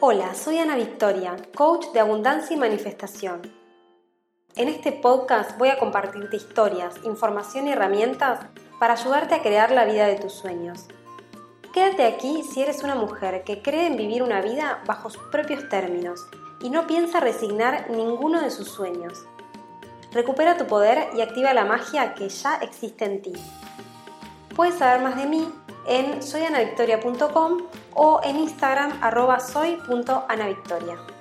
Hola, soy Ana Victoria, coach de abundancia y manifestación. En este podcast voy a compartirte historias, información y herramientas para ayudarte a crear la vida de tus sueños. Quédate aquí si eres una mujer que cree en vivir una vida bajo sus propios términos y no piensa resignar ninguno de sus sueños. Recupera tu poder y activa la magia que ya existe en ti. Puedes saber más de mí en soyanavictoria.com o en Instagram arroba soy.anavictoria.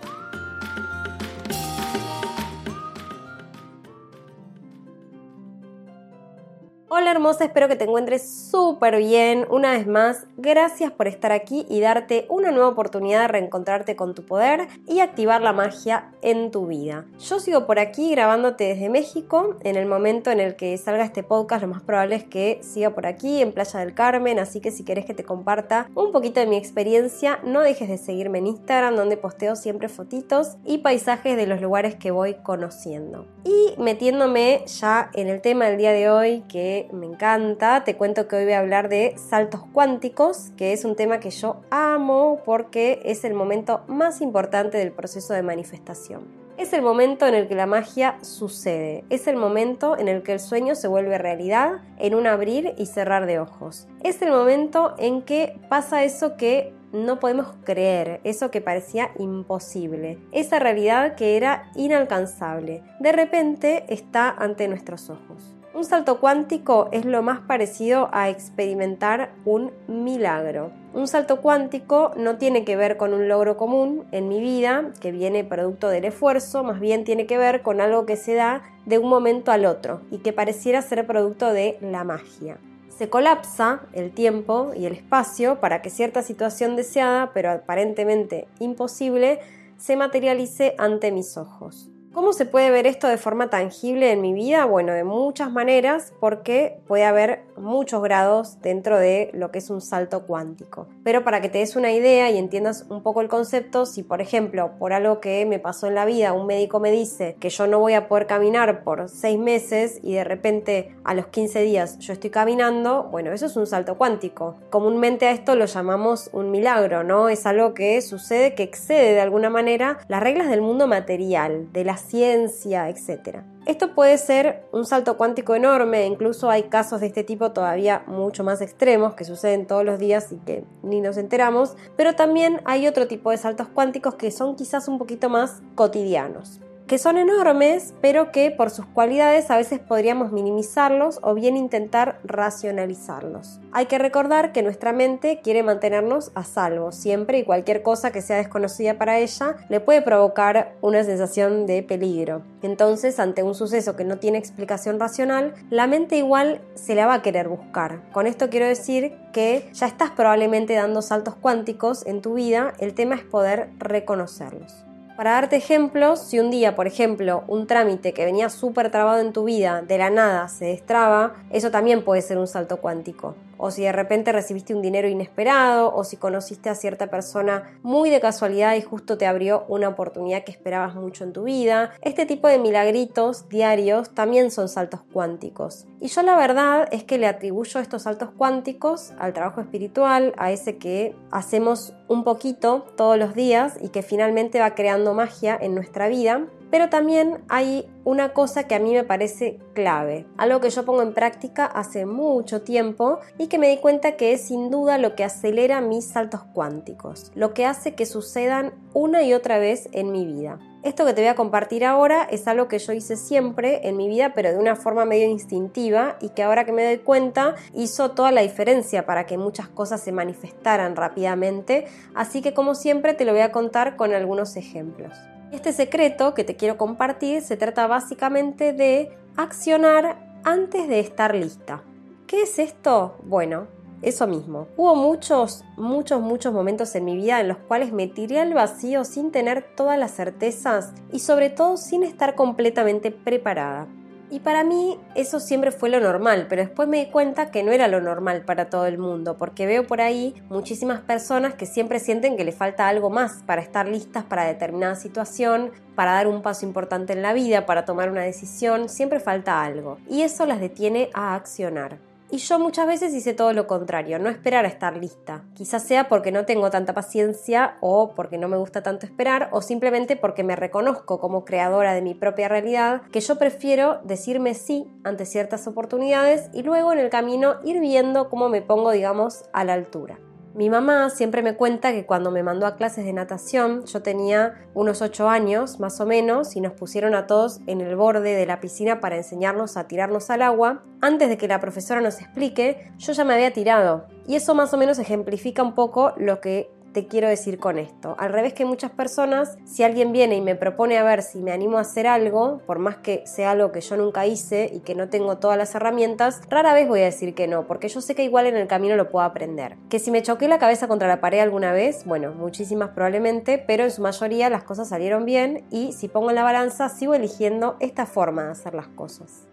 Hola hermosa, espero que te encuentres súper bien. Una vez más, gracias por estar aquí y darte una nueva oportunidad de reencontrarte con tu poder y activar la magia en tu vida. Yo sigo por aquí grabándote desde México. En el momento en el que salga este podcast, lo más probable es que siga por aquí en Playa del Carmen. Así que si querés que te comparta un poquito de mi experiencia, no dejes de seguirme en Instagram, donde posteo siempre fotitos y paisajes de los lugares que voy conociendo. Y metiéndome ya en el tema del día de hoy, que me encanta. Te cuento que hoy voy a hablar de saltos cuánticos, que es un tema que yo amo porque es el momento más importante del proceso de manifestación. Es el momento en el que la magia sucede, es el momento en el que el sueño se vuelve realidad en un abrir y cerrar de ojos. Es el momento en que pasa eso que no podemos creer, eso que parecía imposible, esa realidad que era inalcanzable, de repente está ante nuestros ojos. Un salto cuántico es lo más parecido a experimentar un milagro. Un salto cuántico no tiene que ver con un logro común en mi vida, que viene producto del esfuerzo, más bien tiene que ver con algo que se da de un momento al otro y que pareciera ser producto de la magia. Se colapsa el tiempo y el espacio para que cierta situación deseada, pero aparentemente imposible, se materialice ante mis ojos. ¿Cómo se puede ver esto de forma tangible en mi vida? Bueno, de muchas maneras porque puede haber muchos grados dentro de lo que es un salto cuántico. Pero para que te des una idea y entiendas un poco el concepto, si por ejemplo por algo que me pasó en la vida un médico me dice que yo no voy a poder caminar por seis meses y de repente a los 15 días yo estoy caminando, bueno, eso es un salto cuántico. Comúnmente a esto lo llamamos un milagro, ¿no? Es algo que sucede, que excede de alguna manera las reglas del mundo material, de las ciencia, etc. Esto puede ser un salto cuántico enorme, incluso hay casos de este tipo todavía mucho más extremos que suceden todos los días y que ni nos enteramos, pero también hay otro tipo de saltos cuánticos que son quizás un poquito más cotidianos que son enormes, pero que por sus cualidades a veces podríamos minimizarlos o bien intentar racionalizarlos. Hay que recordar que nuestra mente quiere mantenernos a salvo siempre y cualquier cosa que sea desconocida para ella le puede provocar una sensación de peligro. Entonces, ante un suceso que no tiene explicación racional, la mente igual se la va a querer buscar. Con esto quiero decir que ya estás probablemente dando saltos cuánticos en tu vida, el tema es poder reconocerlos. Para darte ejemplos, si un día, por ejemplo, un trámite que venía súper trabado en tu vida de la nada se destraba, eso también puede ser un salto cuántico o si de repente recibiste un dinero inesperado, o si conociste a cierta persona muy de casualidad y justo te abrió una oportunidad que esperabas mucho en tu vida. Este tipo de milagritos diarios también son saltos cuánticos. Y yo la verdad es que le atribuyo estos saltos cuánticos al trabajo espiritual, a ese que hacemos un poquito todos los días y que finalmente va creando magia en nuestra vida pero también hay una cosa que a mí me parece clave, algo que yo pongo en práctica hace mucho tiempo y que me di cuenta que es sin duda lo que acelera mis saltos cuánticos, lo que hace que sucedan una y otra vez en mi vida. Esto que te voy a compartir ahora es algo que yo hice siempre en mi vida, pero de una forma medio instintiva y que ahora que me doy cuenta hizo toda la diferencia para que muchas cosas se manifestaran rápidamente, así que como siempre te lo voy a contar con algunos ejemplos. Este secreto que te quiero compartir se trata básicamente de accionar antes de estar lista. ¿Qué es esto? Bueno, eso mismo. Hubo muchos, muchos, muchos momentos en mi vida en los cuales me tiré al vacío sin tener todas las certezas y sobre todo sin estar completamente preparada. Y para mí eso siempre fue lo normal, pero después me di cuenta que no era lo normal para todo el mundo, porque veo por ahí muchísimas personas que siempre sienten que le falta algo más para estar listas para determinada situación, para dar un paso importante en la vida, para tomar una decisión, siempre falta algo. Y eso las detiene a accionar. Y yo muchas veces hice todo lo contrario, no esperar a estar lista. Quizás sea porque no tengo tanta paciencia o porque no me gusta tanto esperar o simplemente porque me reconozco como creadora de mi propia realidad, que yo prefiero decirme sí ante ciertas oportunidades y luego en el camino ir viendo cómo me pongo, digamos, a la altura. Mi mamá siempre me cuenta que cuando me mandó a clases de natación, yo tenía unos 8 años más o menos y nos pusieron a todos en el borde de la piscina para enseñarnos a tirarnos al agua. Antes de que la profesora nos explique, yo ya me había tirado. Y eso más o menos ejemplifica un poco lo que quiero decir con esto? Al revés que muchas personas, si alguien viene y me propone a ver si me animo a hacer algo, por más que sea algo que yo nunca hice y que no tengo todas las herramientas, rara vez voy a decir que no, porque yo sé que igual en el camino lo puedo aprender. Que si me choqué la cabeza contra la pared alguna vez, bueno, muchísimas probablemente, pero en su mayoría las cosas salieron bien y si pongo en la balanza sigo eligiendo esta forma de hacer las cosas.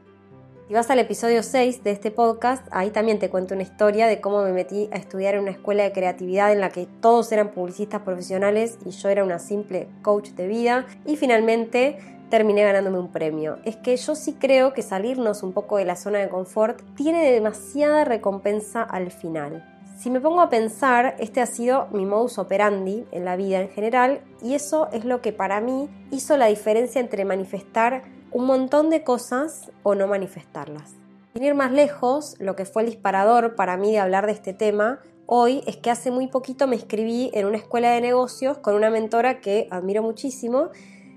Si vas al episodio 6 de este podcast, ahí también te cuento una historia de cómo me metí a estudiar en una escuela de creatividad en la que todos eran publicistas profesionales y yo era una simple coach de vida y finalmente terminé ganándome un premio. Es que yo sí creo que salirnos un poco de la zona de confort tiene demasiada recompensa al final. Si me pongo a pensar, este ha sido mi modus operandi en la vida en general y eso es lo que para mí hizo la diferencia entre manifestar un montón de cosas o no manifestarlas. Sin ir más lejos, lo que fue el disparador para mí de hablar de este tema hoy es que hace muy poquito me inscribí en una escuela de negocios con una mentora que admiro muchísimo.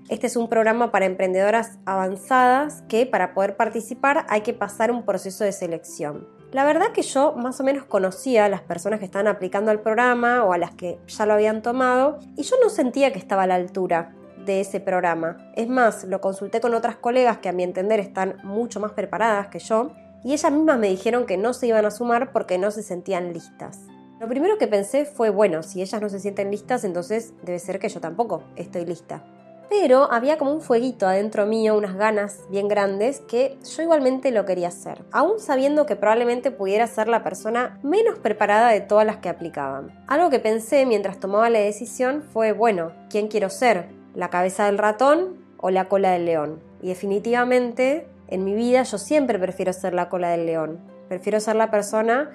Este es un programa para emprendedoras avanzadas que para poder participar hay que pasar un proceso de selección. La verdad que yo más o menos conocía a las personas que estaban aplicando al programa o a las que ya lo habían tomado y yo no sentía que estaba a la altura de ese programa. Es más, lo consulté con otras colegas que a mi entender están mucho más preparadas que yo y ellas mismas me dijeron que no se iban a sumar porque no se sentían listas. Lo primero que pensé fue, bueno, si ellas no se sienten listas, entonces debe ser que yo tampoco estoy lista. Pero había como un fueguito adentro mío, unas ganas bien grandes, que yo igualmente lo quería hacer, aún sabiendo que probablemente pudiera ser la persona menos preparada de todas las que aplicaban. Algo que pensé mientras tomaba la decisión fue, bueno, ¿quién quiero ser? La cabeza del ratón o la cola del león. Y definitivamente en mi vida yo siempre prefiero ser la cola del león. Prefiero ser la persona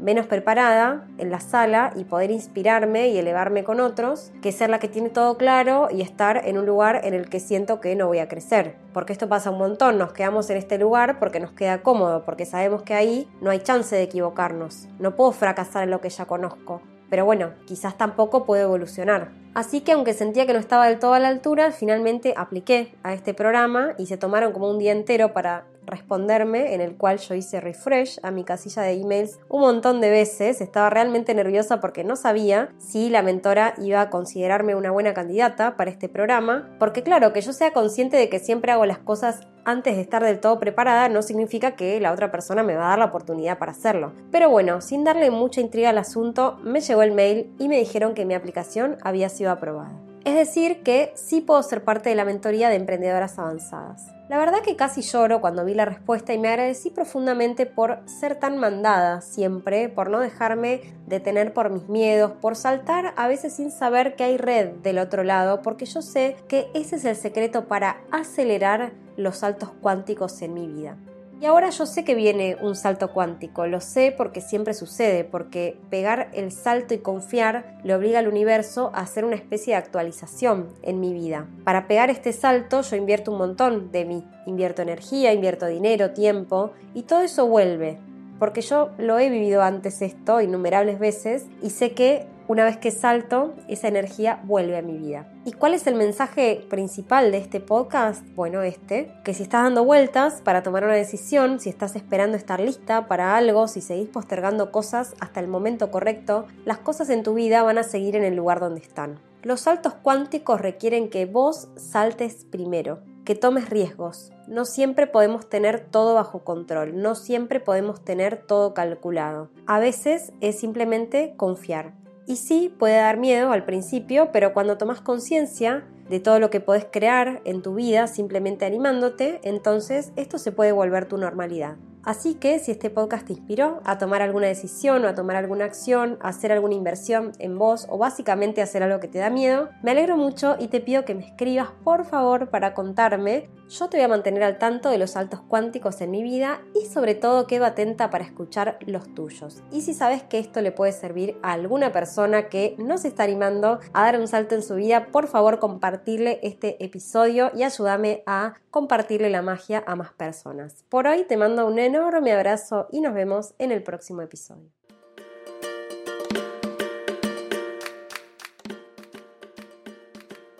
menos preparada en la sala y poder inspirarme y elevarme con otros, que ser la que tiene todo claro y estar en un lugar en el que siento que no voy a crecer. Porque esto pasa un montón, nos quedamos en este lugar porque nos queda cómodo, porque sabemos que ahí no hay chance de equivocarnos. No puedo fracasar en lo que ya conozco. Pero bueno, quizás tampoco puedo evolucionar. Así que aunque sentía que no estaba del todo a la altura, finalmente apliqué a este programa y se tomaron como un día entero para responderme, en el cual yo hice refresh a mi casilla de emails un montón de veces. Estaba realmente nerviosa porque no sabía si la mentora iba a considerarme una buena candidata para este programa, porque claro, que yo sea consciente de que siempre hago las cosas antes de estar del todo preparada no significa que la otra persona me va a dar la oportunidad para hacerlo. Pero bueno, sin darle mucha intriga al asunto, me llegó el mail y me dijeron que mi aplicación había sido aprobada. Es decir, que sí puedo ser parte de la mentoría de emprendedoras avanzadas. La verdad que casi lloro cuando vi la respuesta y me agradecí profundamente por ser tan mandada siempre, por no dejarme detener por mis miedos, por saltar a veces sin saber que hay red del otro lado, porque yo sé que ese es el secreto para acelerar los saltos cuánticos en mi vida. Y ahora yo sé que viene un salto cuántico, lo sé porque siempre sucede, porque pegar el salto y confiar le obliga al universo a hacer una especie de actualización en mi vida. Para pegar este salto yo invierto un montón de mí, invierto energía, invierto dinero, tiempo y todo eso vuelve, porque yo lo he vivido antes esto innumerables veces y sé que una vez que salto, esa energía vuelve a mi vida. ¿Y cuál es el mensaje principal de este podcast? Bueno, este, que si estás dando vueltas para tomar una decisión, si estás esperando estar lista para algo, si seguís postergando cosas hasta el momento correcto, las cosas en tu vida van a seguir en el lugar donde están. Los saltos cuánticos requieren que vos saltes primero, que tomes riesgos. No siempre podemos tener todo bajo control, no siempre podemos tener todo calculado. A veces es simplemente confiar. Y sí, puede dar miedo al principio, pero cuando tomas conciencia de todo lo que puedes crear en tu vida simplemente animándote, entonces esto se puede volver tu normalidad. Así que si este podcast te inspiró a tomar alguna decisión o a tomar alguna acción, a hacer alguna inversión en vos o básicamente hacer algo que te da miedo, me alegro mucho y te pido que me escribas por favor para contarme yo te voy a mantener al tanto de los saltos cuánticos en mi vida y sobre todo quedo atenta para escuchar los tuyos. Y si sabes que esto le puede servir a alguna persona que no se está animando a dar un salto en su vida, por favor compartirle este episodio y ayúdame a compartirle la magia a más personas. Por hoy te mando un enorme abrazo y nos vemos en el próximo episodio.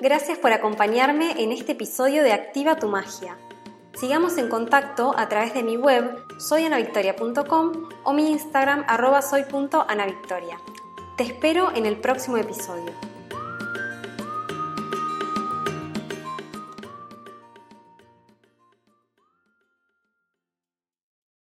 Gracias por acompañarme en este episodio de Activa tu Magia. Sigamos en contacto a través de mi web soyanavictoria.com o mi Instagram arroba soy.anavictoria. Te espero en el próximo episodio.